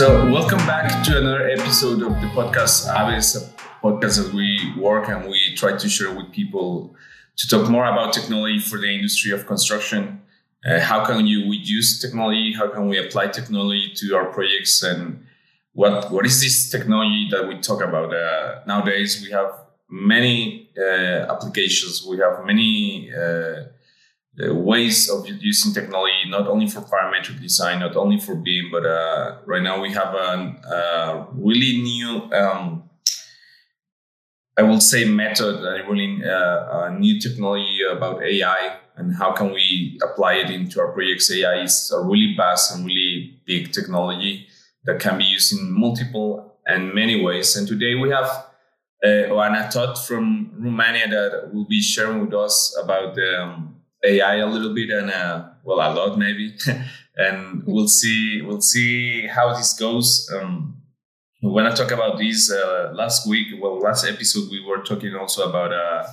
So, welcome back to another episode of the podcast Aves, a podcast that we work and we try to share with people to talk more about technology for the industry of construction. Uh, how can you we use technology? How can we apply technology to our projects? And what what is this technology that we talk about? Uh, nowadays, we have many uh, applications. We have many uh, ways of using technology, not only for parametric design, not only for BIM, but uh, right now we have a, really new, um, I will say, method, a really uh, a new technology about AI and how can we apply it into our projects. AI is a really vast and really big technology that can be used in multiple and many ways. And today we have uh, Oana Taut from Romania that will be sharing with us about the um, AI a little bit and uh, well a lot maybe, and we'll see we'll see how this goes. Um, when I talk about this uh, last week, well, last episode we were talking also about uh,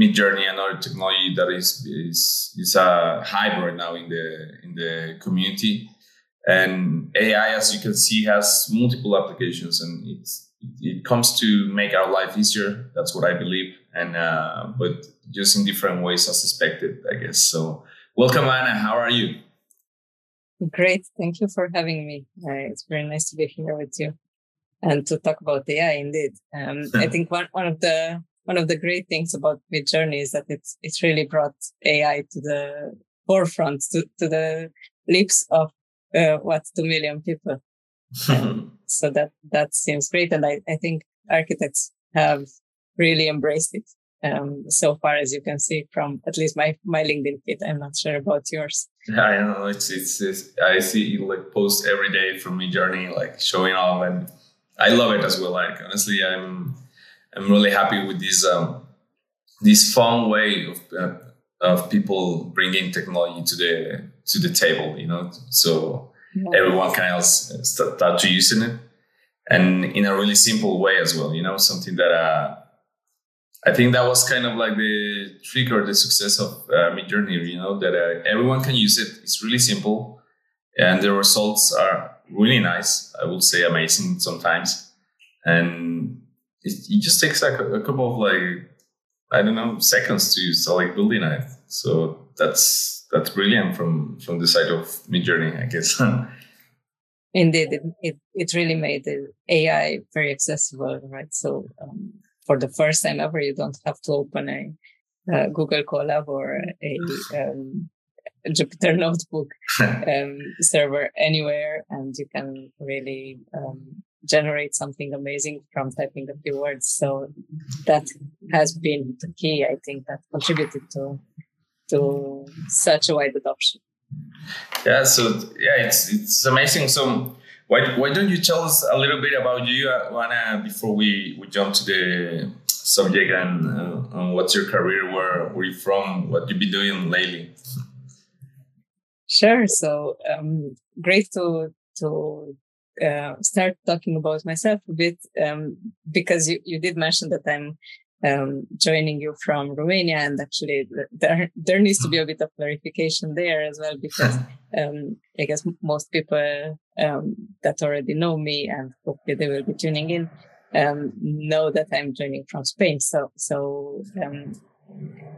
Midjourney, another technology that is is is a hype right now in the in the community. And AI, as you can see, has multiple applications, and it's it comes to make our life easier. That's what I believe, and uh, but just in different ways as expected, I guess. So, welcome, Anna. How are you? Great. Thank you for having me. Uh, it's very nice to be here with you and to talk about AI. Indeed, um, I think one one of the one of the great things about Midjourney is that it's it's really brought AI to the forefront, to, to the lips of uh, what two million people. so that that seems great, and I, I think architects have really embraced it um, so far as you can see from at least my my LinkedIn feed. I'm not sure about yours. Yeah, I know it's, it's, it's I see you like posts every day from Midjourney, like showing off, and I love it as well. Like honestly, I'm I'm really happy with this um, this fun way of uh, of people bringing technology to the to the table. You know, so yeah. everyone can else start to using it, and in a really simple way as well. You know, something that. Uh, I think that was kind of like the trick or the success of uh, Midjourney, you know, that uh, everyone can use it. It's really simple and the results are really nice. I would say amazing sometimes. And it, it just takes like a, a, couple of like, I don't know, seconds to start like building it. So that's, that's brilliant from, from the side of Midjourney, I guess. Indeed, it, it, it really made the AI very accessible, right? So, um, for the first time ever, you don't have to open a, a Google Colab or a, um, a Jupyter Notebook um, server anywhere, and you can really um, generate something amazing from typing a few words. So that has been the key, I think, that contributed to to such a wide adoption. Yeah. So yeah, it's it's amazing. So why, why don't you tell us a little bit about you, Oana, before we, we jump to the subject and, uh, and what's your career, where, where you from, what you've been doing lately? Sure. So um, great to to uh, start talking about myself a bit um, because you, you did mention that I'm um, joining you from Romania, and actually there there needs to be a bit of clarification there as well because um, I guess most people um, that already know me and hopefully they will be tuning in um, know that I'm joining from Spain. So so um,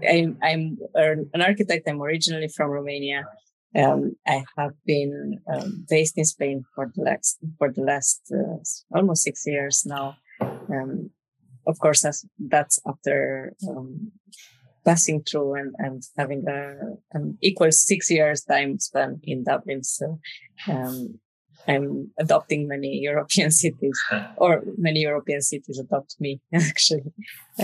I'm, I'm an architect. I'm originally from Romania. Um, I have been based in Spain for the last for the last uh, almost six years now. Um, of course, that's, that's after um, passing through and, and having a, an equal six years time spent in Dublin. So um, I'm adopting many European cities, or many European cities adopt me actually,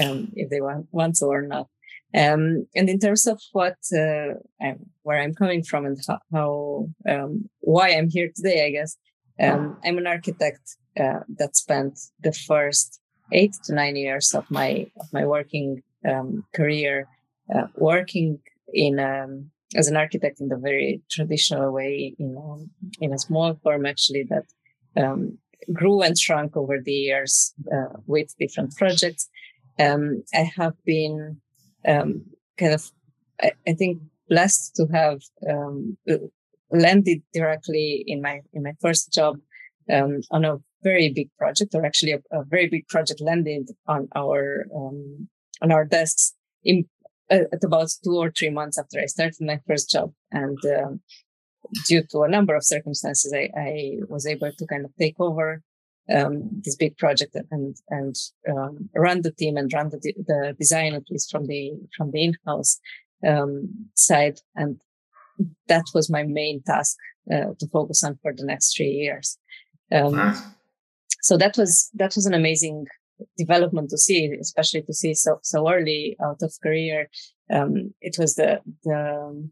um, if they want, want to or not. Um, and in terms of what uh, I'm, where I'm coming from and how, how um, why I'm here today, I guess um, I'm an architect uh, that spent the first eight to nine years of my of my working um, career uh, working in um, as an architect in the very traditional way in um, in a small firm actually that um, grew and shrunk over the years uh, with different projects. Um, I have been um, kind of I, I, think blessed to have landed directly in my in my first job um, on a very big project, or actually a, a very big project landed on our um, on our desks in at about two or three months after I started my first job, and um, due to a number of circumstances, I, I was able to kind of take over um, this big project and and um, run the team and run the the design at least from the from the in-house um, side, and that was my main task uh, to focus on for the next three years. Um, nice. So that was that was an amazing development to see, especially to see so so early out of career. Um, it was the the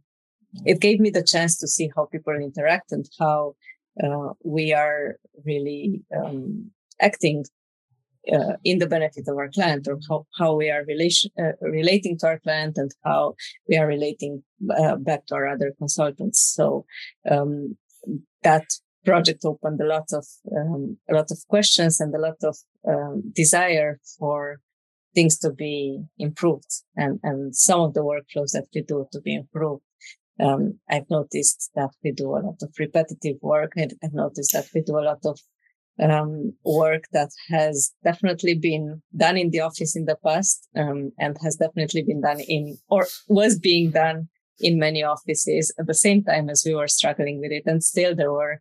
it gave me the chance to see how people interact and how uh, we are really um, acting uh, in the benefit of our client or how, how we are relation, uh, relating to our client and how we are relating uh, back to our other consultants. So um, that project opened a lot of um, a lot of questions and a lot of um, desire for things to be improved and and some of the workflows that we do to be improved um, I've noticed that we do a lot of repetitive work. and I've noticed that we do a lot of um, work that has definitely been done in the office in the past um, and has definitely been done in or was being done in many offices at the same time as we were struggling with it. And still there were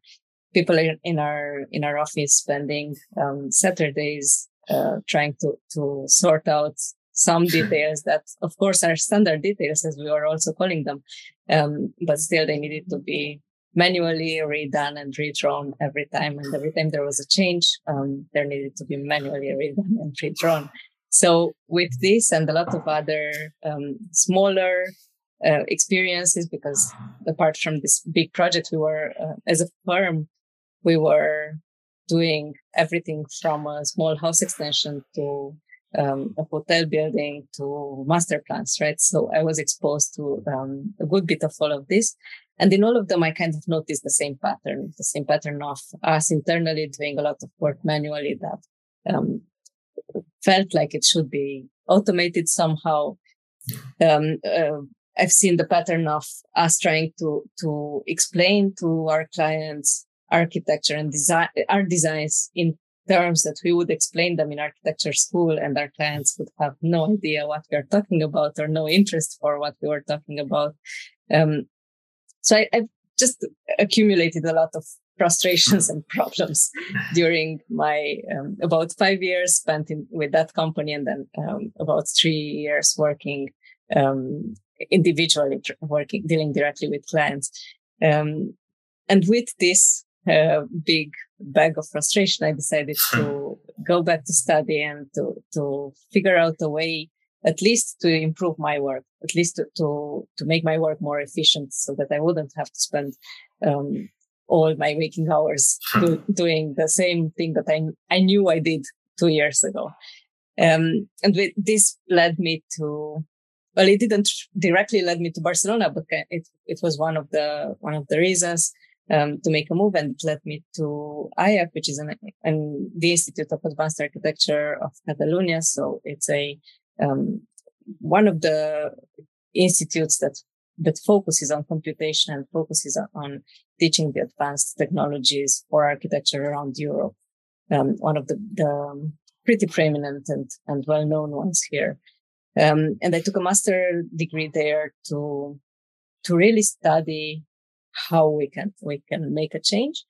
people in, our in our office spending um, Saturdays uh, trying to to sort out some details that, of course, are standard details, as we were also calling them, um, but still they needed to be manually redone and redrawn every time. And every time there was a change, um, there needed to be manually redone and redrawn. So with this and a lot of other um, smaller uh, experiences, because apart from this big project, we were uh, as a firm, we were doing everything from a small house extension to um, a hotel building to master plans, right? So I was exposed to um, a good bit of all of this. And in all of them, I kind of noticed the same pattern, the same pattern of us internally doing a lot of work manually that um, felt like it should be automated somehow. Um, uh, I've seen the pattern of us trying to to explain to our clients architecture and design our designs in terms that we would explain them in architecture school and our clients would have no idea what we are talking about or no interest for what we were talking about. Um, so I, have just accumulated a lot of frustrations and problems during my um, about five years spent in, with that company and then um, about three years working um, individually working dealing directly with clients um, and with this uh, big bag of frustration, I decided to go back to study and to, to figure out a way, at least to improve my work, at least to, to, to make my work more efficient so that I wouldn't have to spend, um, all my waking hours do, doing the same thing that I, I knew I did two years ago. Um, and with, this led me to, well, it didn't directly lead me to Barcelona, but it, it was one of the, one of the reasons um, to make a move and it led me to IAAC, which is an, an, the Institute of Advanced Architecture of Catalonia. So it's a, um, one of the institutes that, that focuses on computation and focuses on teaching the advanced technologies for architecture around Europe. Um, one of the, the pretty preeminent and, and well-known ones here. Um, and I took a master degree there to, to really study how we can we can make a change.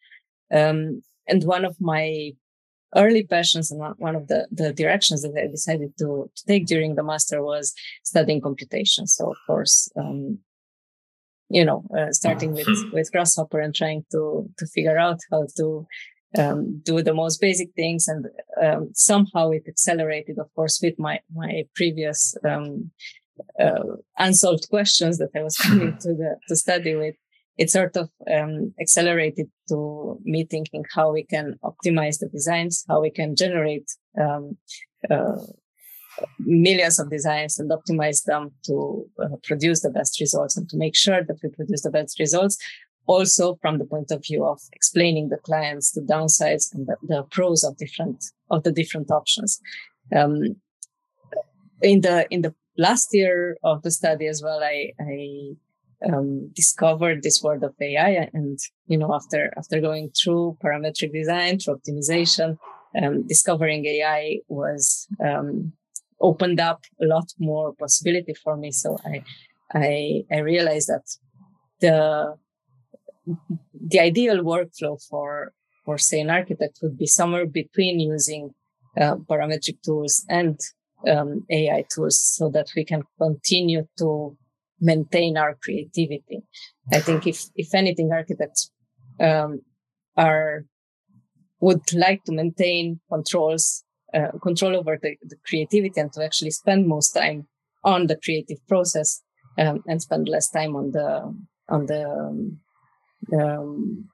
Um, and one of my early passions and one of the, the directions that I decided to, to take during the master was studying computation. So of course, um, you know, uh, starting with, with Grasshopper and trying to, to figure out how to, um, do the most basic things. And, um, somehow it accelerated, of course, with my, my previous, um, uh, unsolved questions that I was coming to the, to study with it sort of um, accelerated to me thinking how we can optimize the designs, how we can generate um, uh, millions of designs and optimize them to uh, produce the best results and to make sure that we produce the best results. Also, from the point of view of explaining the clients the downsides and the, the pros of different of the different options. Um, in the in the last year of the study as well, I, I um, discovered this world of AI. And, you know, after, after going through parametric design, through optimization, um, discovering AI was, um, opened up a lot more possibility for me. So I, I, I realized that the, the ideal workflow for, for say an architect would be somewhere between using uh, parametric tools and um, AI tools so that we can continue to maintain our creativity. I think if, if anything, architects, um, are, would like to maintain controls, uh, control over the, the, creativity and to actually spend most time on the creative process, um, and spend less time on the, on the, um,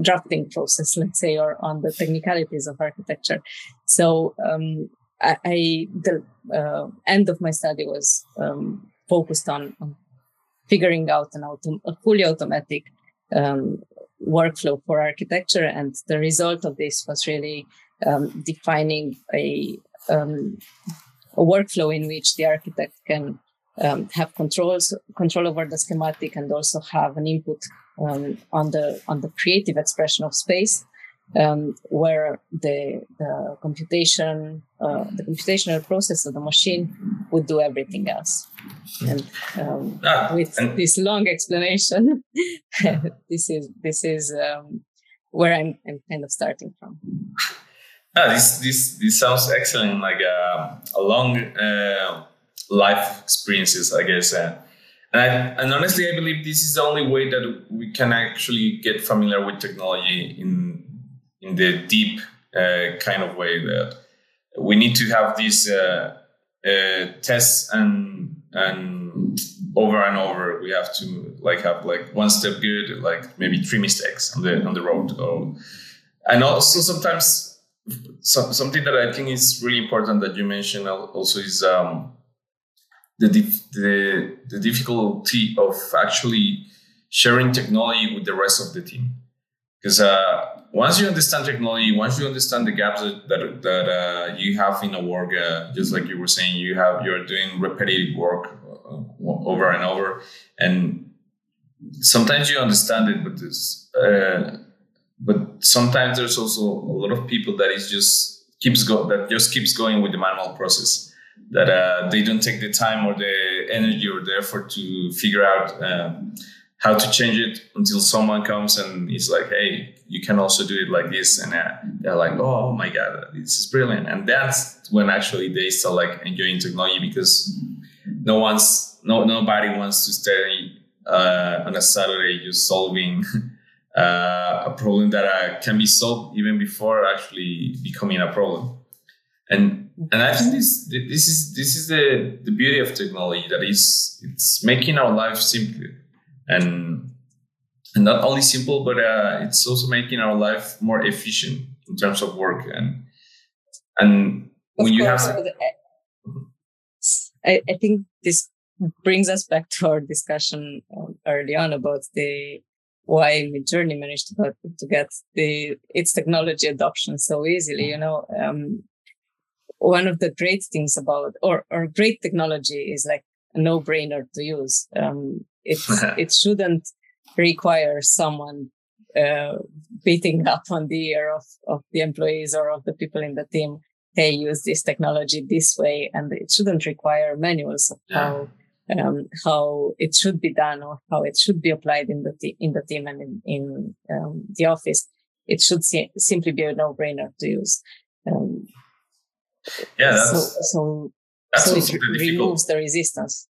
drafting process, let's say, or on the technicalities of architecture. So, um, I, I, the uh, end of my study was um, focused on, on figuring out an autom- a fully automatic um, workflow for architecture. And the result of this was really um, defining a, um, a workflow in which the architect can um, have controls control over the schematic and also have an input um, on the on the creative expression of space um, where the, the computation, uh, the computational process of the machine would do everything else. And um, ah, with and this long explanation, this is this is um, where I'm, I'm kind of starting from. Ah, this this this sounds excellent. Like uh, a long uh, life experiences, I guess. Uh, and, I, and honestly, I believe this is the only way that we can actually get familiar with technology in in the deep uh, kind of way that we need to have these uh, uh, tests and and over and over we have to like have like one step good like maybe three mistakes on the on the road. Or, and also sometimes so, something that i think is really important that you mentioned also is um, the, dif- the the difficulty of actually sharing technology with the rest of the team because uh, once you understand technology, once you understand the gaps that that, uh, you have in a work, uh, just like you were saying, you have you're doing repetitive work uh, over and over, and sometimes you understand it, but this, uh, but sometimes there's also a lot of people that is just keeps go that just keeps going with the manual process that uh, they don't take the time or the energy or the effort to figure out uh, how to change it until someone comes and is like, hey, you can also do it like this. And uh, they're like, oh, my God, this is brilliant. And that's when actually they start like enjoying technology because no one's, no, nobody wants to stay uh, on a Saturday just solving uh, a problem that uh, can be solved even before actually becoming a problem. And and I think this this is this is the the beauty of technology that is it's making our life simpler and and not only simple, but uh, it's also making our life more efficient in terms of work and and when you have. I, I think this brings us back to our discussion um, early on about the why Midjourney managed to get, to get the its technology adoption so easily. You know, um, one of the great things about or or great technology is like a no brainer to use. Um, it it shouldn't require someone uh, beating up on the ear of, of the employees or of the people in the team. Hey, use this technology this way, and it shouldn't require manuals of how um, how it should be done or how it should be applied in the te- in the team and in, in um, the office. It should si- simply be a no-brainer to use. Um, yeah, so so, so it removes the resistance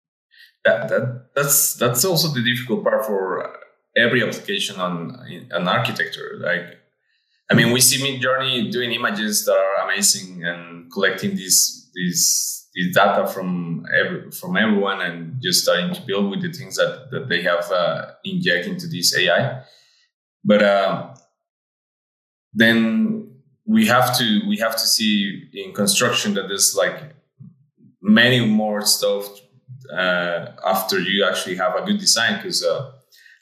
that, that that's that's also the difficult part for every application on an architecture. Like, I mean, we see Midjourney doing images that are amazing and collecting these these data from every from everyone and just starting to build with the things that that they have uh, inject into this AI. But uh, then we have to we have to see in construction that there's like many more stuff uh, after you actually have a good design. Because uh,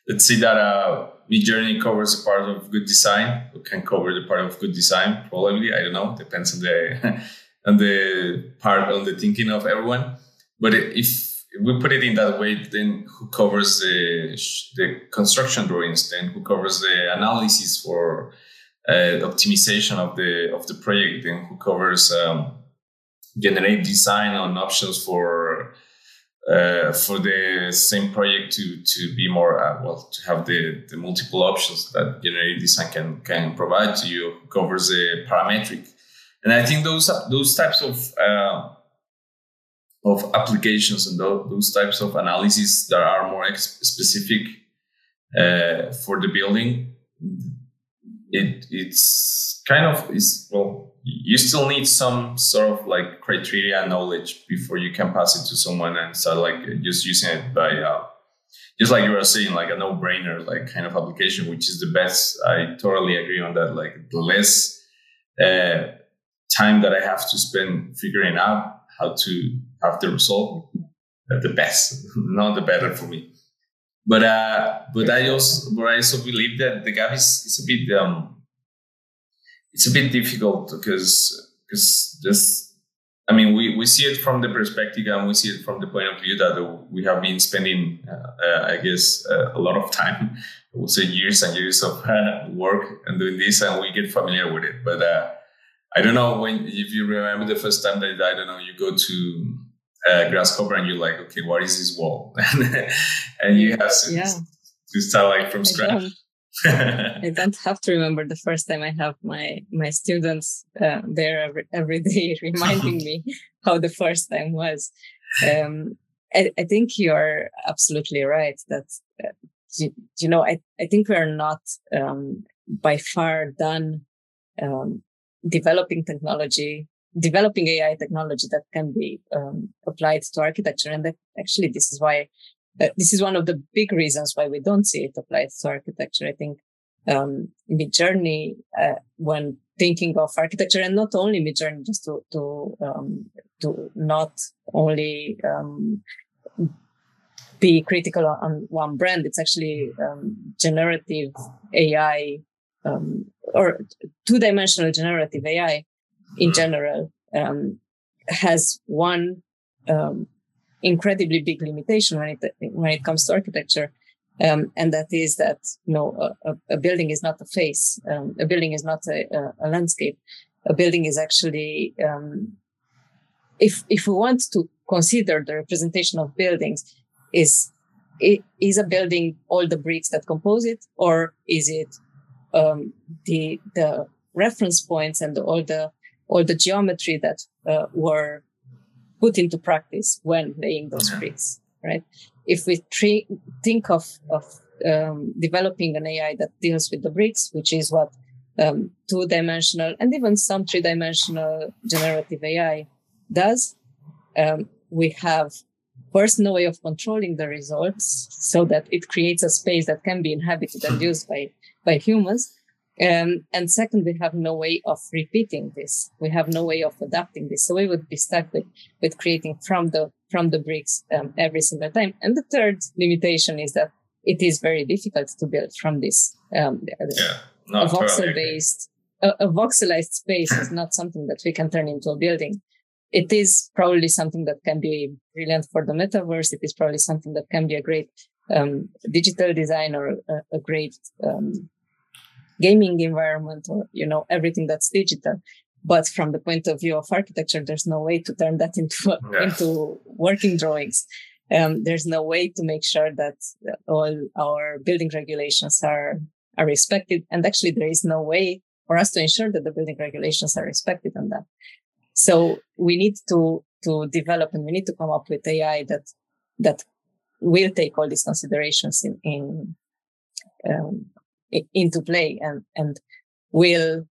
let's say that uh, Midjourney covers a part of good design, or can cover the part of good design. Probably, I don't know. Depends on the on the part on the thinking of everyone. But if we put it in that way, then who covers the the construction drawings? Then who covers the analysis for uh, optimization of the of the project? Then who covers um, generate design on options for uh, for the same project to to be more uh, well to have the, the multiple options that generative design can can provide to you covers the parametric. And i think those those types of uh, of applications and those, types of analyses that are more ex- specific uh, for the building it it's kind of is well you still need some sort of like criteria knowledge before you can pass it to someone and start like just using it by uh, just like you were saying like a no-brainer like kind of application which is the best. I totally agree on that like the less uh, time that i have to spend figuring out how to have the result the best not the better for me. But uh but i also but i also believe that the gap is, is a bit um it's a bit difficult because because just I mean we, we see it from the perspective and we see it from the point of view that we have been spending uh, uh, I guess uh, a lot of time I would say years and years of uh, work and doing this and we get familiar with it. But uh, I don't know when if you remember the first time that I don't know you go to uh, grasshopper and you're like okay what is this wall? And you have to, yeah. to start like from scratch I don't have to remember the first time I have my my students uh, there every, every day reminding me how the first time was. Um, I, I, think you are absolutely right that uh, you, you, know I, I think we are not um, by far done um, developing technology developing AI technology that can be um, applied to architecture and that actually this is why uh, this is one of the big reasons why we don't see it applied to architecture. I think um, Midjourney, uh, when thinking of architecture, and not only Midjourney, just to to um, to not only um, be critical on one brand. It's actually um, generative AI um, or two-dimensional generative AI in mm-hmm. general um, has one um, incredibly big limitation when it when it comes to architecture, um, and that is that you know a, a building is not a face, um, a building is not a, a, landscape. A building is actually um, if if we want to consider the representation of buildings, is is a building all the bricks that compose it, or is it um, the the reference points and all the all the geometry that uh, were put into practice when laying those yeah. bricks, right? If we tre- think of, of um, developing an AI that deals with the bricks, which is what um, two dimensional and even some three dimensional generative AI does, um, we have first no way of controlling the results so that it creates a space that can be inhabited and used by, by humans. Um, and second, we have no way of repeating this. We have no way of adapting this. So we would be stuck with, with creating from the, from the bricks um, every single time. And the third limitation is that it is very difficult to build from this. Um, yeah, a voxel based, a, a voxelized space is not something that we can turn into a building. It is probably something that can be brilliant for the metaverse. It is probably something that can be a great um, digital design or a, a great um, gaming environment or you know everything that's digital. But from the point of view of architecture there's no way to turn that into yeah. into working drawings. Um, there's no way to make sure that all our building regulations are are respected. And actually there is no way for us to ensure that the building regulations are respected on that. So we need to to develop and we need to come up with ai that that will take all these considerations in in um, into play and and will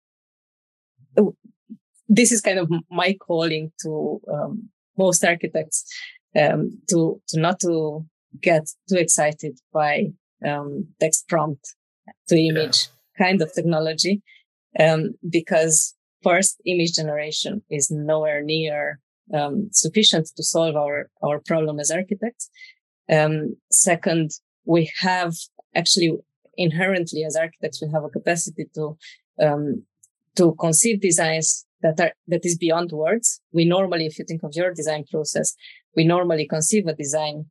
this is kind of my calling to um, most architects um, to to not to get too excited by um, text prompt to image yeah. kind of technology um, because first image generation is nowhere near um, sufficient to solve our our problem as architects um, second we have actually inherently as architects, we have a capacity to, um, to conceive designs that are, that is beyond words. We normally, if you think of your design process, we normally conceive a design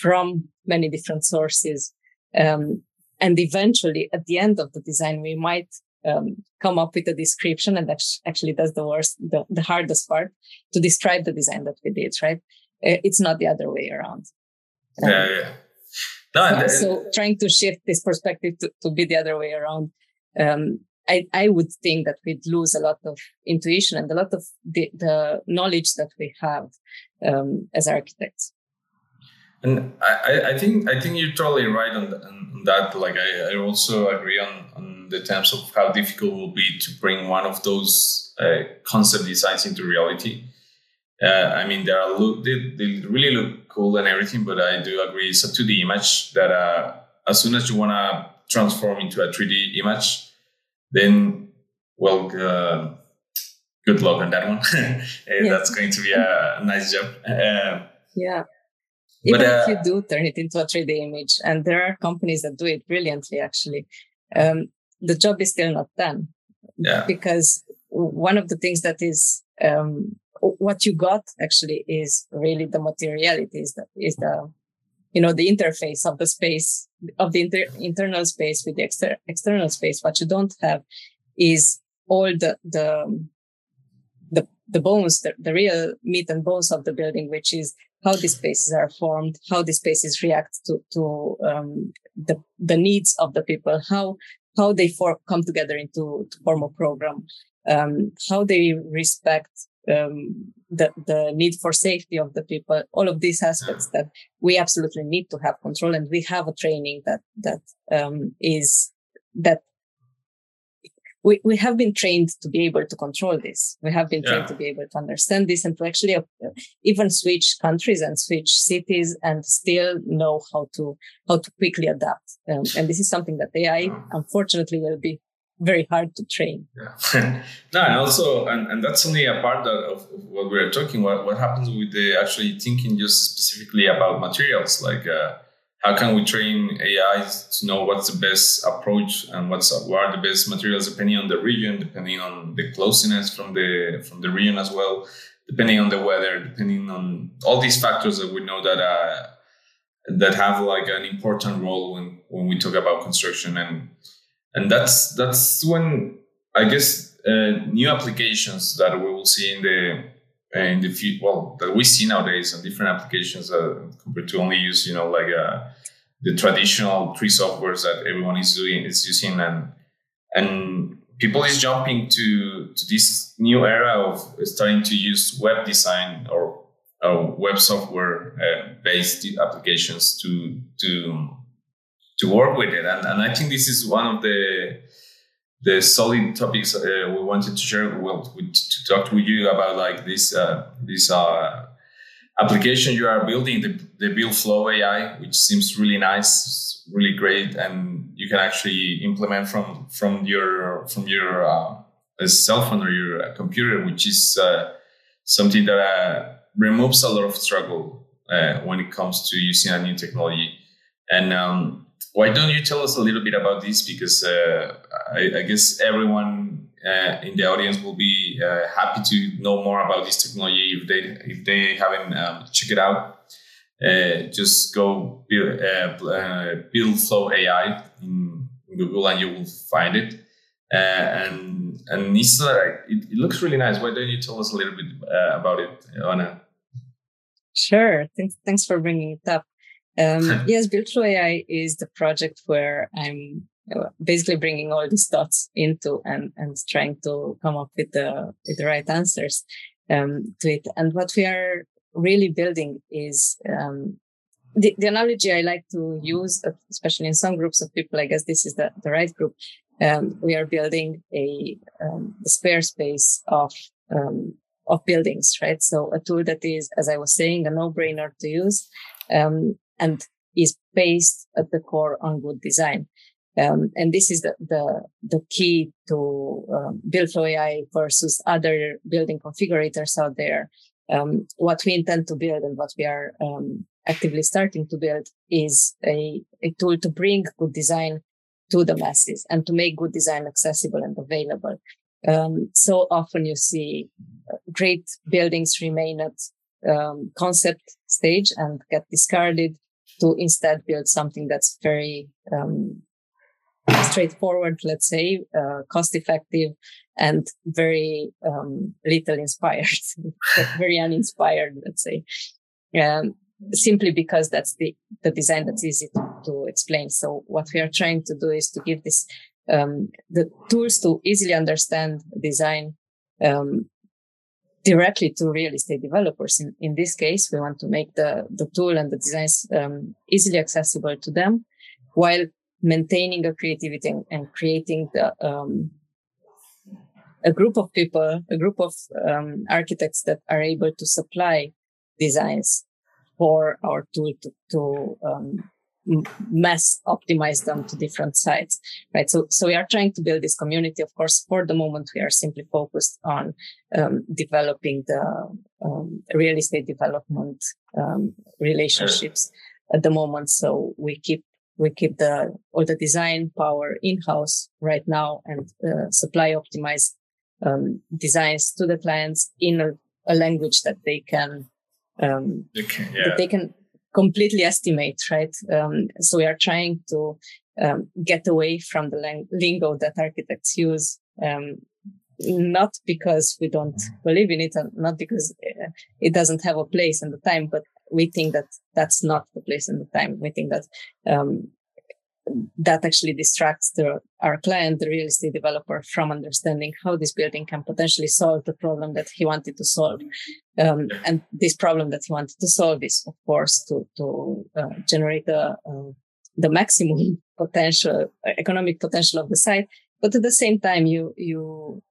from many different sources. Um, and eventually at the end of the design, we might um, come up with a description and that actually does the worst, the, the hardest part to describe the design that we did, right? Uh, it's not the other way around. Um, yeah, yeah. No, so, so, trying to shift this perspective to, to be the other way around, um, I, I would think that we'd lose a lot of intuition and a lot of the, the knowledge that we have um, as architects. And I, I think I think you're totally right on, the, on that. Like I, I also agree on, on the terms of how difficult it will be to bring one of those uh, concept designs into reality. Uh, I mean, they are look they, they really look cool and everything, but I do agree it's a 2D image that uh, as soon as you want to transform into a 3D image, then well, uh, good luck on that one. yeah. That's going to be a nice job. Uh, yeah. Even but, if uh, you do turn it into a 3D image, and there are companies that do it brilliantly, actually, um, the job is still not done. Yeah. Because one of the things that is um, what you got actually is really the materiality is the, is the you know the interface of the space of the inter- internal space with the exter- external space. What you don't have is all the the the, the bones the, the real meat and bones of the building which is how these spaces are formed how these spaces react to to um, the the needs of the people how how they for, come together into to form a program um, how they respect um, the, the need for safety of the people, all of these aspects that we absolutely need to have control. And we have a training that, that, um, is, that we, we have been trained to be able to control this. We have been trained yeah. to be able to understand this and to actually uh, even switch countries and switch cities and still know how to, how to quickly adapt. Um, and this is something that AI, unfortunately, will be very hard to train. Yeah. no, and also, and, and that's only a part of, what we're talking. What what happens with the actually thinking just specifically about materials? Like, uh, how can we train AI to know what's the best approach and what's what are the best materials depending on the region, depending on the closeness from the from the region as well, depending on the weather, depending on all these factors that we know that. Uh, that have like an important role when, when we talk about construction and and that's that's when I guess uh, new applications that we will see in the uh, in the future, well, that we see nowadays and different applications uh, compared to only use, you know, like uh, the traditional tree softwares that everyone is doing is using, and and people is jumping to to this new era of starting to use web design or, web software uh, based applications to to to work with it. And, and I think this is one of the the solid topics uh, we wanted to share. Well, to talk with you about like this uh, this uh, application you are building, the the Buildflow AI, which seems really nice, really great, and you can actually implement from from your from your uh, cell phone or your computer, which is uh, something that uh, removes a lot of struggle when it comes to using a new technology. And um, why don't you tell us a little bit about this? Because uh, I, I, guess everyone uh, in the audience will be uh, happy to know more about this technology if they if they haven't um, checked it out. Uh, just go build, uh, uh, Buildflow AI in, Google and you will find it. and and it's like it, it, looks really nice. Why don't you tell us a little bit about it, Anna? Sure. Thanks. Thanks for bringing it up. Um, yes, Buildflow AI is the project where I'm uh, basically bringing all these thoughts into and, and trying to come up with the, with the right answers um, to it. And what we are really building is um, the, the analogy I like to use, uh, especially in some groups of people, I guess this is the, the right group. Um, we are building a, um, a spare space of um, of buildings, right? So a tool that is, as I was saying, a no-brainer to use, um, and is based at the core on good design. Um, and this is the, the, the key to um, Buildflow AI versus other building configurators out there. Um, what we intend to build and what we are um, actively starting to build is a, a tool to bring good design to the masses and to make good design accessible and available. Um, so often you see uh, great buildings remain at um, concept stage and get discarded to instead build something that's very um, straightforward, let's say, uh, cost effective, and very um, little inspired, very uninspired, let's say. Um, simply because that's the, the design that's easy to, to explain. So what we are trying to do is to give this um, the tools to easily understand design um, directly to real estate developers. In, in this case, we want to make the, the tool and the designs um, easily accessible to them while maintaining a creativity and, and creating the, um, a group of people, a group of um, architects that are able to supply designs for our tool to, to um, mass optimize them to different sites right so so we are trying to build this community of course for the moment we are simply focused on um, developing the um, real estate development um, relationships at the moment so we keep we keep the all the design power in house right now and uh, supply optimized um, designs to the clients in a, a language that they can um, okay, yeah. that they can completely estimate, right? Um, so we are trying to um, get away from the lang- lingo that architects use, um, not because we don't believe in it, and not because uh, it doesn't have a place and the time, but we think that that's not the place and the time. We think that um, that actually distracts the, our client, the real estate developer, from understanding how this building can potentially solve the problem that he wanted to solve. Um, and this problem that he wanted to solve is, of course, to to uh, generate the uh, the maximum potential, economic potential of the site. But at the same time, you you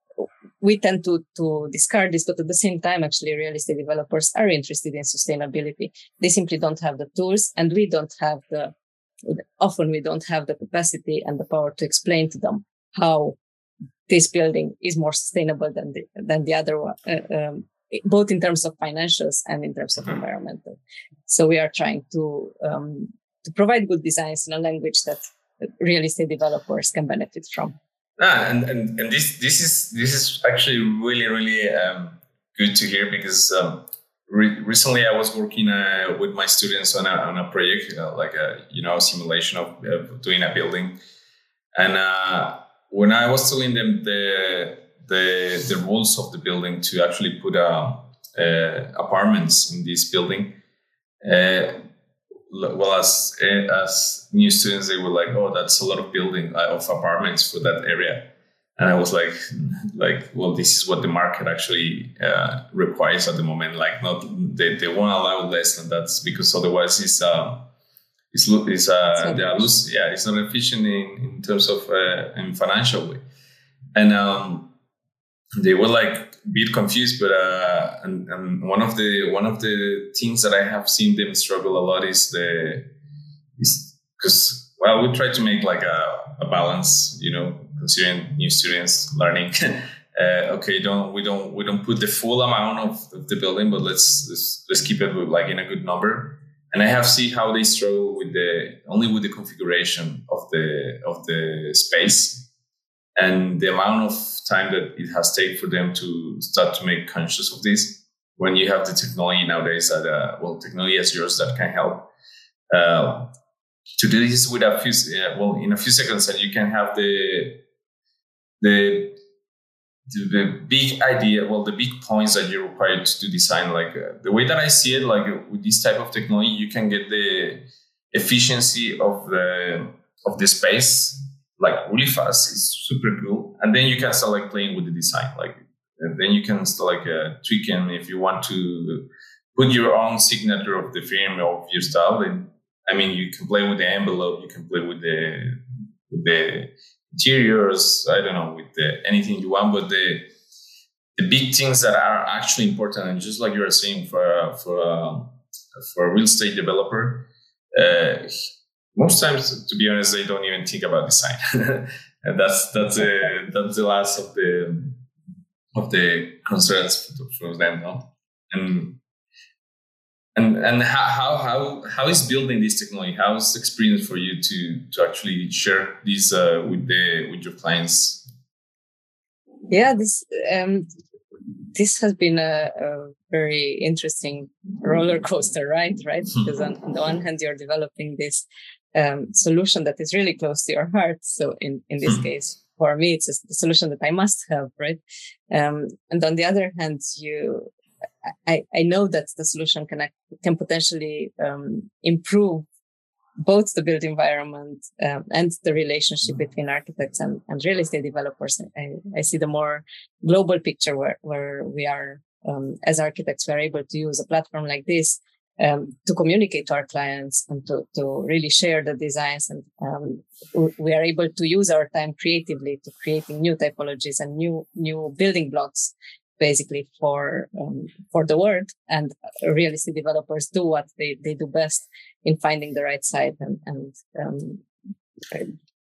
we tend to to discard this, but at the same time, actually, real estate developers are interested in sustainability. They simply don't have the tools, and we don't have the often we don't have the capacity and the power to explain to them how this building is more sustainable than the, than the other one, uh, um, both in terms of financials and in terms of mm-hmm. environmental. So we are trying to um, to provide good designs in a language that real estate developers can benefit from. Ah, and, and, and this this is this is actually really really um, good to hear because um, re- recently I was working uh, with my students on a, on a project, uh, like a you know simulation of uh, doing a building, and uh, when I was telling them the the the rules of the building to actually put uh, uh, apartments in this building, well as as new students they were like, oh, that's a lot of building of apartments for that area and I was like, like, well, this is what the market actually uh, requires at the moment. Like, not they, they won't allow less than that because otherwise it's uh, it's it's uh, they are lose, yeah, it's not efficient in, in terms of uh, in financial way, and um, they were like a bit confused. But uh, and, and one of the one of the things that I have seen them struggle a lot is the is because well, we try to make like a, a balance, you know considering new students learning. uh, okay, don't we don't we don't put the full amount of, of the building, but let's, let's let's keep it with, like in a good number. And I have seen how they struggle with the only with the configuration of the of the space and the amount of time that it has taken for them to start to make conscious of this. When you have the technology nowadays that uh, well, technology as yours that can help. Uh, to do this with a few uh, well in a few seconds and you can have the the the big idea, well, the big points that you're required to design, like uh, the way that I see it, like uh, with this type of technology, you can get the efficiency of the of the space like really fast. It's super cool, and then you can start like playing with the design, like then you can start like uh, tweaking if you want to put your own signature of the frame of your style. and I mean, you can play with the envelope, you can play with the with the interiors, I don't know, with the, anything you want, but the the big things that are actually important, and just like you were saying for for um, for a real estate developer, uh, most times, to be honest, they don't even think about design, and that's that's a, that's the last of the of the concerns for, them, no? And and and how how how how is building this technology how is the experience for you to to actually share this uh, with the with your clients yeah this um this has been a, a, very interesting roller coaster ride, right? Because on, on, the one hand, you're developing this um, solution that is really close to your heart. So in, in this case, for me, it's a solution that I must have, right? Um, and on the other hand, you, I, I know that the solution can, can potentially um, improve both the built environment um, and the relationship between architects and, and real estate developers. I, I, see the more global picture where, where we are, um, as architects, we're able to use a platform like this um, to communicate to our clients and to, to really share the designs. And um, we are able to use our time creatively to creating new typologies and new, new building blocks basically for um, for the world and real estate developers do what they, they do best in finding the right site and, and um,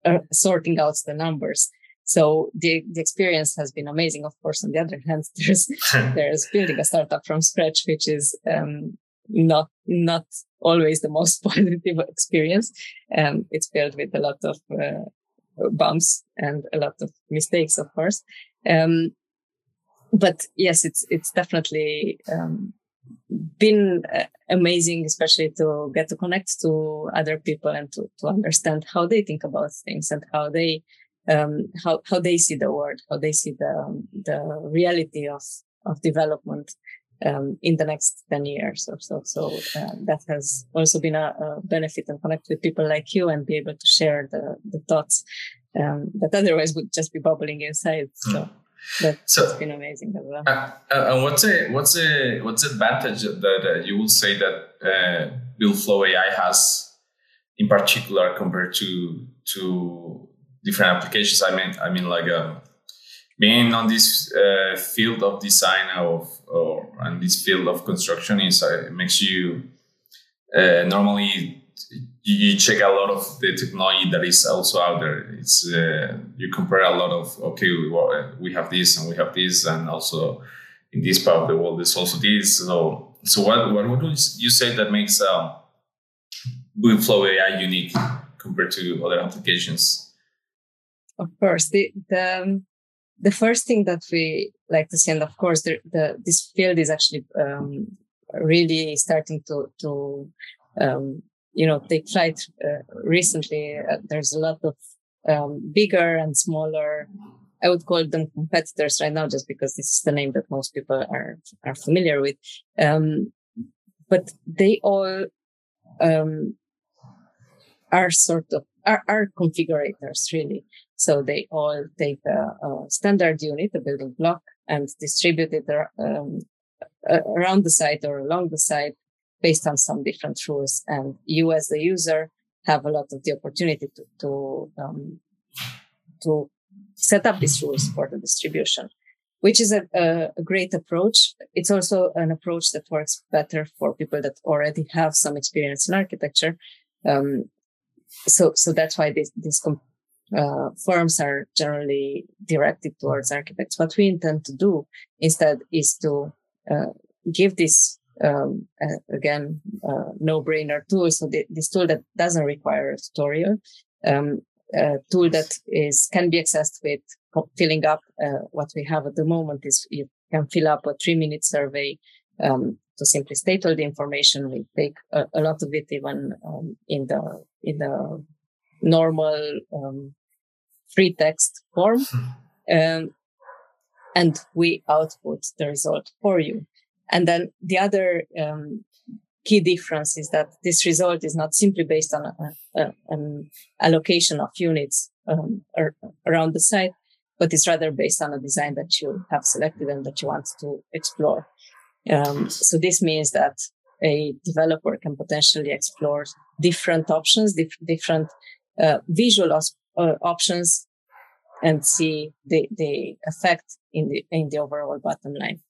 uh, sorting out the numbers. So the, the experience has been amazing of course. On the other hand there's there's building a startup from scratch which is um, not not always the most positive experience. Um, it's filled with a lot of uh, bumps and a lot of mistakes of course. Um, but yes, it's it's definitely um, been uh, amazing, especially to get to connect to other people and to, to understand how they think about things and how they um, how how they see the world, how they see the um, the reality of of development um, in the next 10 years or so. So uh, that has also been a, a, benefit and connect with people like you and be able to share the, the thoughts um, that otherwise would just be bubbling inside. So. That's so, it's been amazing as well. Uh, uh, and what's a what's a what's the advantage that you would say that uh, BuildFlow AI has in particular compared to to different applications? I mean, I mean like um, being on this uh, field of design of or and this field of construction is uh, makes you uh, normally you, check a lot of the technology that is also out there. It's uh, you compare a lot of okay, we, we have this and we have this, and also in this part of the world there's also this. So so what what would you say that makes um, AI unique compared to other applications? Of course, the the um, the first thing that we like to see, and of course, the, the this field is actually um, really starting to to um, you know they flight uh, recently. Uh, there's a lot of um, bigger and smaller. I would call them competitors right now, just because this is the name that most people are are familiar with. Um, but they all um, are sort of are, are configurators really. So they all take a, a standard unit, a building block, and distribute it um, around the site or along the site based on some different rules. And you as the user have a lot of the opportunity to, to, um, to set up these rules for the distribution, which is a, a, a, great approach. It's also an approach that works better for people that already have some experience in architecture. Um, so, so that's why this, these uh, firms are generally directed towards architects. What we intend to do instead is to uh, give this um, again, uh, no-brainer tool. So the, this tool that doesn't require a tutorial, um, a tool that is can be accessed with filling up uh, what we have at the moment is you can fill up a three-minute survey um, to simply state all the information. We take a, a lot of it even um, in the in the normal um, free text form. Um, and we output the result for you. And then the other um, key difference is that this result is not simply based on a, a, an allocation of units um, around the site, but it's rather based on a design that you have selected and that you want to explore. Um, so this means that a developer can potentially explore different options, dif- different uh, visual os- uh, options, and see the, the effect in the in the overall bottom line.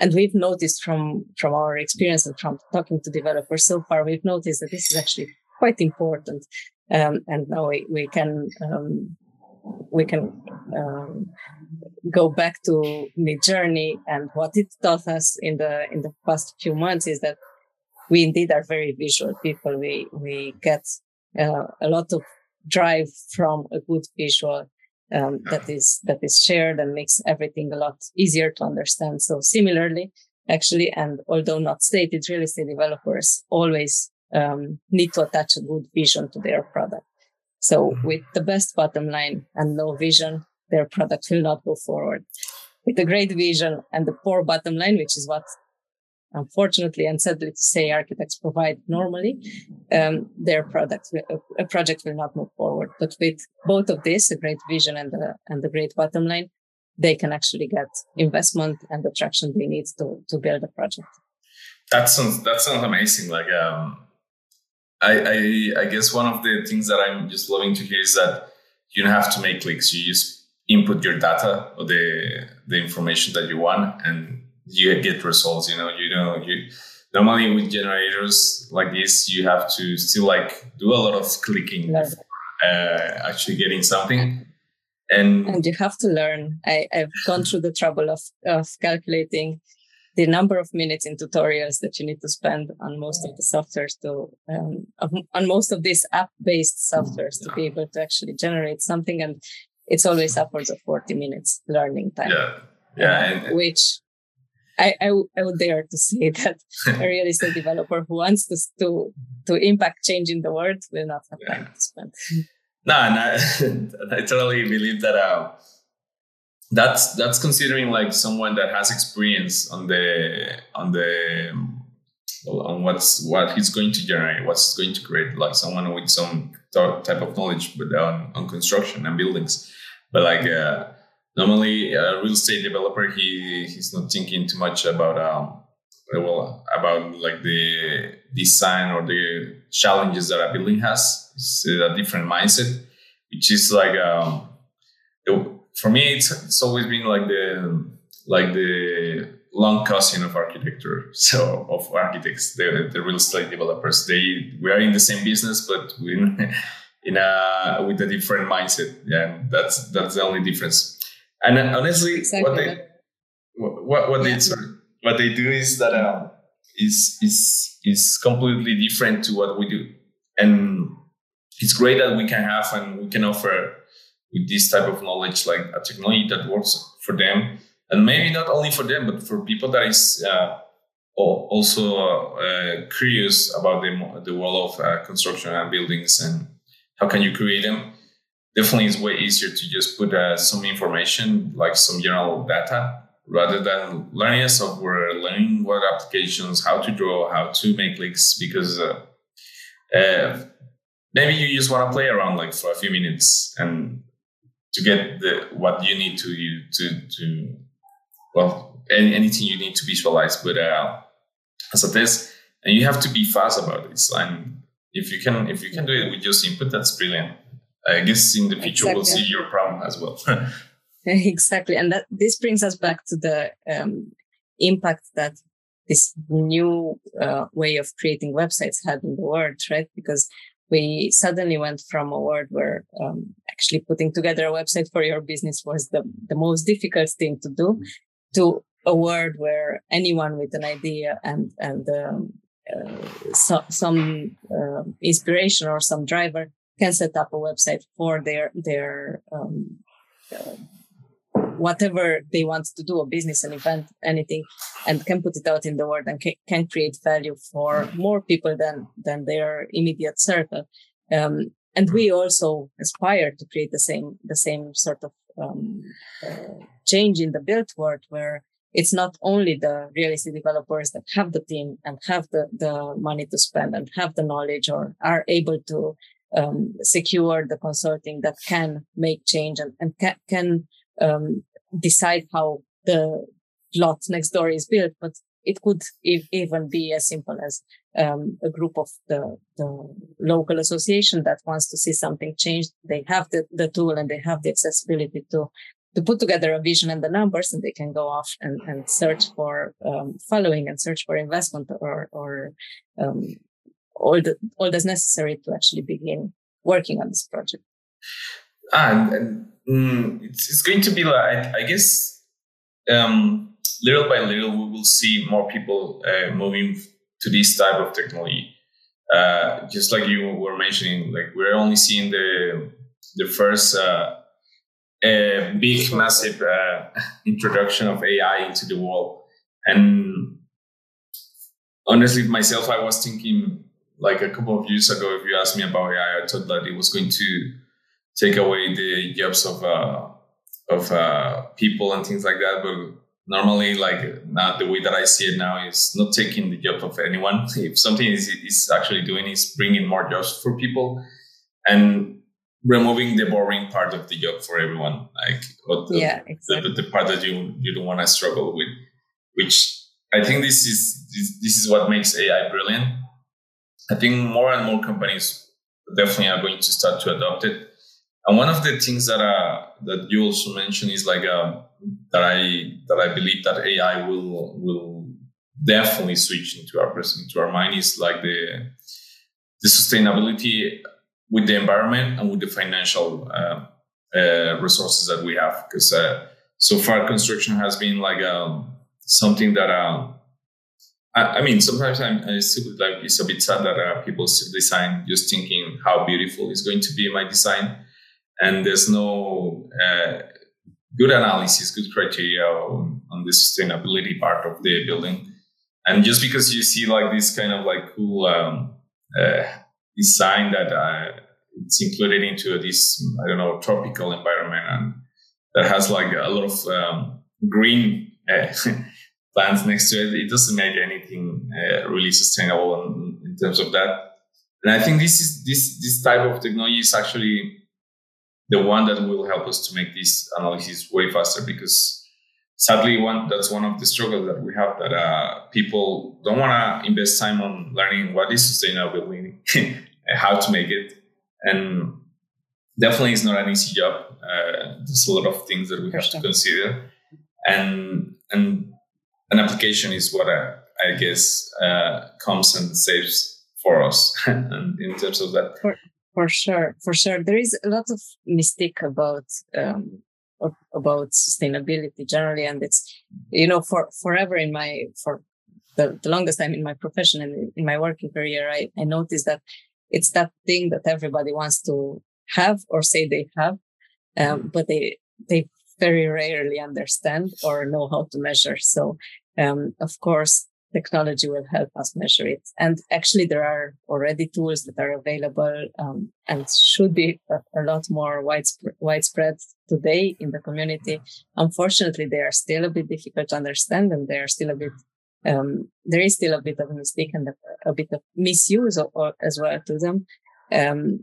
And we've noticed from, from our experience and from talking to developers so far, we've noticed that this is actually quite important. Um, and now we, we can, um, we can um, go back to Midjourney and what it taught us in the in the past few months is that we indeed are very visual people. We we get uh, a lot of drive from a good visual, um, that is that is shared and makes everything a lot easier to understand. So similarly, actually, and although not stated, real estate developers always um, need to attach a good vision to their product. So mm-hmm. with the best bottom line and no vision, their product will not go forward. With a great vision and the poor bottom line, which is what unfortunately and sadly to say architects provide normally, um, their product, a project will not move forward. But with both of this, a great vision and the, and the great bottom line, they can actually get investment and the traction they need to, to build a project. That sounds, that sounds amazing. Like, um, I, I, I guess one of the things that I'm just loving to hear is that you don't have to make clicks. You just input your data or the the information that you want, and you get results. You know, you know, you normally with generators like this, you have to still like do a lot of clicking before uh, actually getting something. And, and you have to learn. I, I've gone through the trouble of, of calculating the number of minutes in tutorials that you need to spend on most of the softwares to um, on most of these app-based softwares to be able to actually generate something and it's always upwards of 40 minutes learning time yeah yeah uh, which I, I, I would dare to say that a real estate developer who wants to, to to impact change in the world will not have yeah. time to spend. No, and I, I totally believe that uh, that's that's considering like someone that has experience on the on the on what's what he's going to generate, what's going to create, like someone with some type of knowledge, but on, on construction and buildings. But like uh, normally, a real estate developer, he he's not thinking too much about um well about like the design or the challenges that a building has. It's a different mindset, which is like um for me, it's it's always been like the like the long cousin of architecture. So of architects, the, the real estate developers. They we are in the same business, but we in a with a different mindset. Yeah, that's that's the only difference. And honestly, exactly. what they what what yeah. they what they do is that um, is is is completely different to what we do, and it's great that we can have and we can offer with this type of knowledge, like a technology that works for them, and maybe not only for them, but for people that is uh, also uh, curious about the the world of uh, construction and buildings and how can you create them. Definitely, it's way easier to just put uh, some information, like some general data, rather than learning a software, learning what applications, how to draw, how to make links, because uh, uh, maybe you just want to play around like for a few minutes and to get the what you need to you to to well any, anything you need to visualize. But uh, as a test and you have to be fast about it and if you can if you can do it with just input that's brilliant i guess in the future exactly. we'll see your problem as well exactly and that this brings us back to the um, impact that this new uh, way of creating websites had in the world right because we suddenly went from a world where um, actually putting together a website for your business was the, the most difficult thing to do to a world where anyone with an idea and and um, uh, so, some uh, inspiration or some driver can set up a website for their their um, uh, whatever they want to do, a business, an event, anything, and can put it out in the world and can, create value for more people than than their immediate circle. Um, and we also aspire to create the same the same sort of um, uh, change in the built world where it's not only the real estate developers that have the team and have the, the money to spend and have the knowledge or are able to um, secure the consulting that can make change and, and can, can um, decide how the plot next door is built, but it could even be as simple as um, a group of the, the, local association that wants to see something changed. They have the, the tool and they have the accessibility to to put together a vision and the numbers, and they can go off and, and search for um, following and search for investment or or um, all the all that's necessary to actually begin working on this project. And, and mm, it's, it's going to be like I guess um, little by little we will see more people uh, moving to this type of technology. Uh, just like you were mentioning, like we're only seeing the the first uh, big, massive uh, introduction of AI into the world. And honestly, myself, I was thinking like a couple of years ago, if you asked me about AI, I thought that it was going to take away the jobs of uh, of uh, people and things like that. But normally, like now, the way that I see it now is not taking the job of anyone. If something is, is actually doing is bringing more jobs for people and removing the boring part of the job for everyone, like the, yeah, exactly. the, the part that you you don't want to struggle with, which I think this is this, this is what makes AI brilliant. I think more and more companies definitely are going to start to adopt it. And one of the things that uh, that you also mentioned is like uh, that I that I believe that AI will will definitely switch into our into our mind is like the the sustainability with the environment and with the financial uh, uh, resources that we have. Because uh, so far, construction has been like um, something that uh, I, mean, sometimes I'm I still like it's a bit sad that uh, people still design just thinking how beautiful is going to be my design, and there's no uh, good analysis, good criteria on, on the sustainability part of the building. And just because you see like this kind of like cool um, uh, design that uh, it's included into this I don't know tropical environment and that has like a lot of um, green uh, plants next to it. It doesn't make anything uh, really sustainable in, in, terms of that. And I think this is this this type of technology is actually the one that will help us to make this analysis way faster because sadly one that's one of the struggles that we have that uh, people don't want to invest time on learning what is sustainability and how to make it and definitely it's not an easy job uh, there's a lot of things that we have to consider and and an application is what i, I guess uh, comes and saves for us. In terms of that for, for sure for sure. There is a lot of mistake about um, about sustainability generally and it's you know for forever in my for the, the longest time in my profession and in my working career I, I noticed that it's that thing that everybody wants to have or say they have um, but they they very rarely understand or know how to measure. So um, of course technology will help us measure it. And actually, there are already tools that are available um, and should be a, a lot more widespread, widespread today in the community. Unfortunately, they are still a bit difficult to understand and they are still a bit, um, there is still a bit of a mistake and a, a bit of misuse or, as well to them. Um,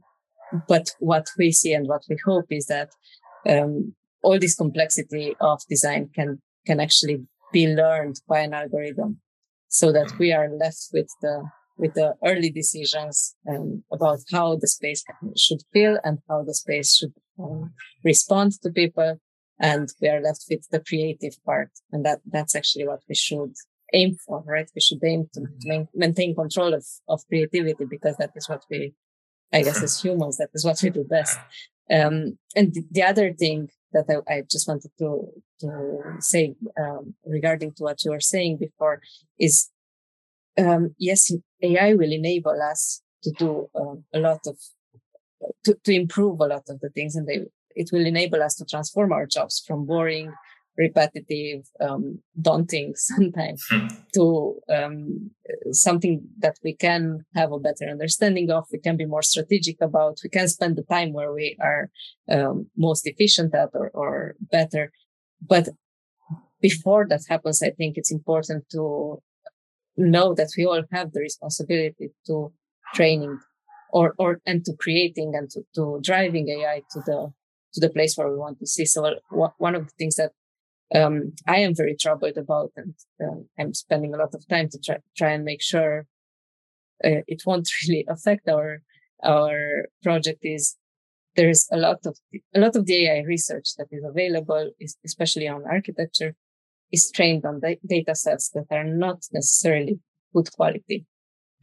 but what we see and what we hope is that um, all this complexity of design can can actually be learned by an algorithm so that we are left with the with the early decisions um, about how the space should feel and how the space should um, respond to people. And we are left with the creative part. And that that's actually what we should aim for right? We should aim to maintain control of, of creativity because that is what we i guess as humans that is what we do best. Um, and the other thing that I, I, just wanted to to say um, regarding to what you were saying before is um, yes, AI will enable us to do um, a lot of to, to improve a lot of the things, and they it will enable us to transform our jobs from boring, repetitive, um, daunting sometimes hmm. to um, something that we can have a better understanding of. We can be more strategic about. We can spend the time where we are um, most efficient at or, or better. But before that happens, I think it's important to know that we all have the responsibility to training or, or, and to creating and to, to driving AI to the, to the place where we want to see. So one of the things that um, I am very troubled about, and uh, I'm spending a lot of time to try, try and make sure uh, it won't really affect our our project. Is there's a lot of a lot of the AI research that is available, especially on architecture, is trained on da- data sets that are not necessarily good quality.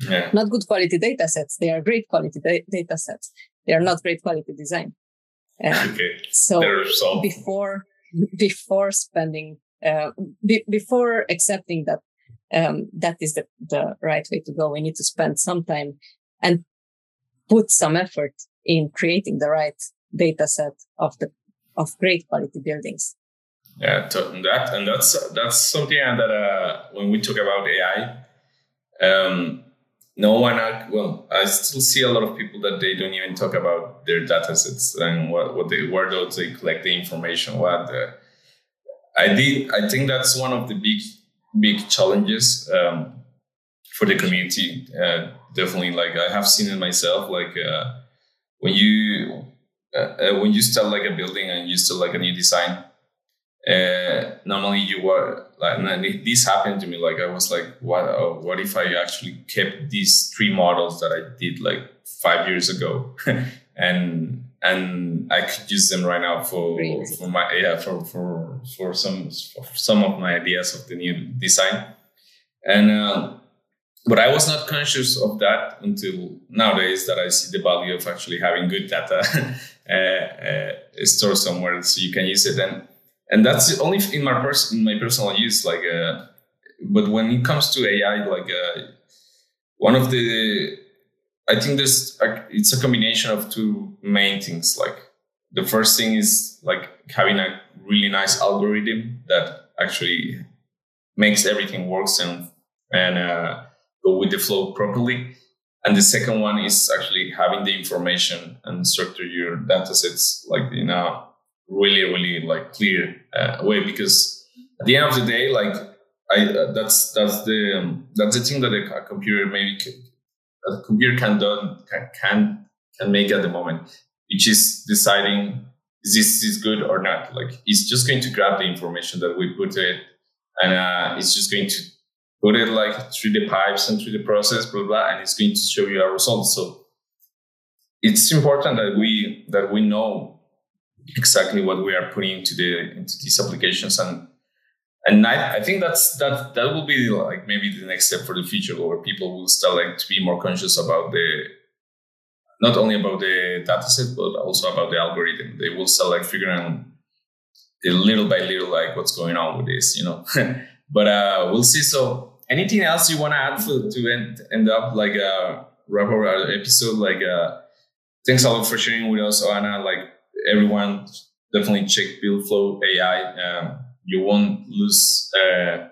Yeah. Not good quality data sets. They are great quality da- data sets. They are not great quality design. okay. So before before spending uh, be- before accepting that um, that is the, the right way to go, we need to spend some time and put some effort in creating the right data set of the of great quality buildings. Yeah, that and that's that's something that uh, when we talk about AI, um, no one well, I still see a lot of people that they don't even talk about their data sets and what what they where do they collect the information. What the, I did, I think that's one of the big big challenges um, for the community. Uh, definitely, like I have seen it myself. Like uh, when you uh, uh when you start like a building and you start like a new design uh, normally you were like this happened to me like i was like what oh, what if i actually kept these three models that i did like five years ago? And and i could use them right now for for my yeah for for for some for some of my ideas of the new design. And uh, but i was not conscious of that until nowadays that i see the value of actually having good data uh, uh, stored somewhere so you can use it. And and that's only in my in my personal use. Like, uh, but when it comes to AI, like uh, one of the, I think this it's a combination of two main things. Like the first thing is like having a really nice algorithm that actually makes everything works and and uh, go with the flow properly. And the second one is actually having the information and structure your data sets like in a really really like clear uh, way because at the end of the day like i uh, that's that's the um, that's the thing that a, computer maybe can, a computer can do can, can can make at the moment which is deciding is this is good or not? Like it's just going to grab the information that we put it and uh, it's just going to put it like through the pipes and through the process blah blah and it's going to show you our results so it's important that we that we know exactly what we are putting into the into these applications. And and I, I think that's that that will be like maybe the next step for the future where people will start like to be more conscious about the not only about the data set but also about the algorithm. They will start like figuring out little by little like what's going on with this you know? But uh we'll see. So anything else you want to add for, to end, end up like uh wrap up our episode? Like uh thanks a lot for sharing with us Oana like everyone definitely check BuildFlow AI. Um, you won't lose uh,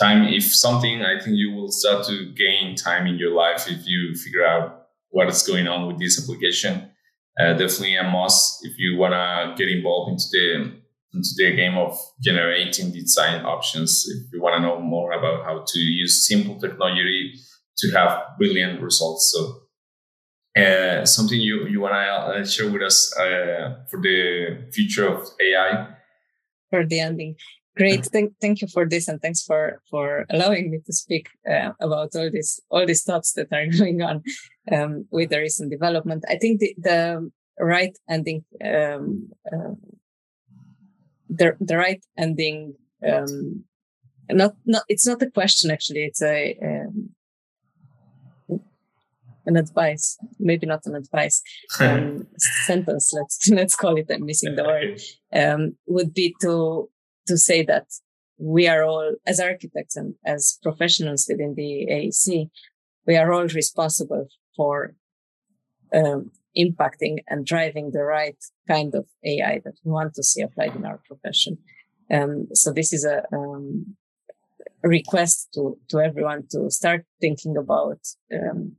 time. If something, I think you will start to gain time in your life if you figure out what is going on with this application. Uh, definitely a must if you want to get involved into the into the game of generating design options. If you want to know more about how to use simple technology to have brilliant results. So uh, something you, you want to uh, share with us uh, for the future of AI? For the ending. Great. Thank, thank you for this. And thanks for, for allowing me to speak uh, about all this, all these thoughts that are going on um, with the recent development. I think the, the right ending, um, uh, the, the right ending, um, not, not, it's not a question actually. It's a, um, an advice, maybe not an advice, um, sentence. Let's let's call it. I'm missing the word. Um, would be to to say that we are all, as architects and as professionals within the AEC, we are all responsible for um, impacting and driving the right kind of AI that we want to see applied in our profession. Um, so this is a, um, request to, to everyone to start thinking about um,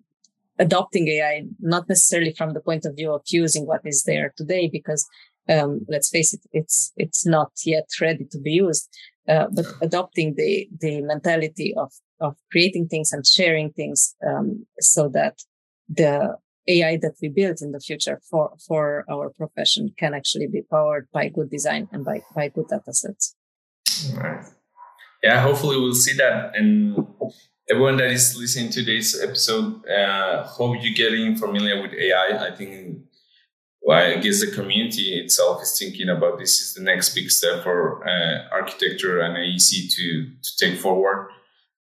adopting AI, not necessarily from the point of view of using what is there today, because um, let's face it, it's it's not yet ready to be used. Uh, but adopting the the mentality of of creating things and sharing things, um, so that the AI that we build in the future for for our profession can actually be powered by good design and by by good data sets. Right. Yeah, hopefully we'll see that and everyone that is listening to this episode, uh, hope you're getting familiar with AI. I think, well, I guess the community itself is thinking about this is the next big step for uh, architecture and AEC to, to take forward.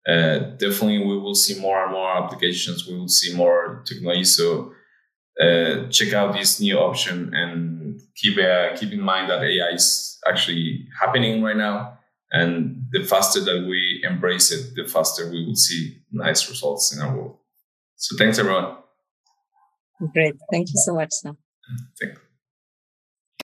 Uh, definitely, we will see more and more applications. We will see more technology. So uh, check out this new option and keep uh, keep in mind that AI is actually happening right now and the faster that we embrace it, the faster we will see nice results in our world. So thanks, everyone. Great. Thank you so much, Sam. Thank you.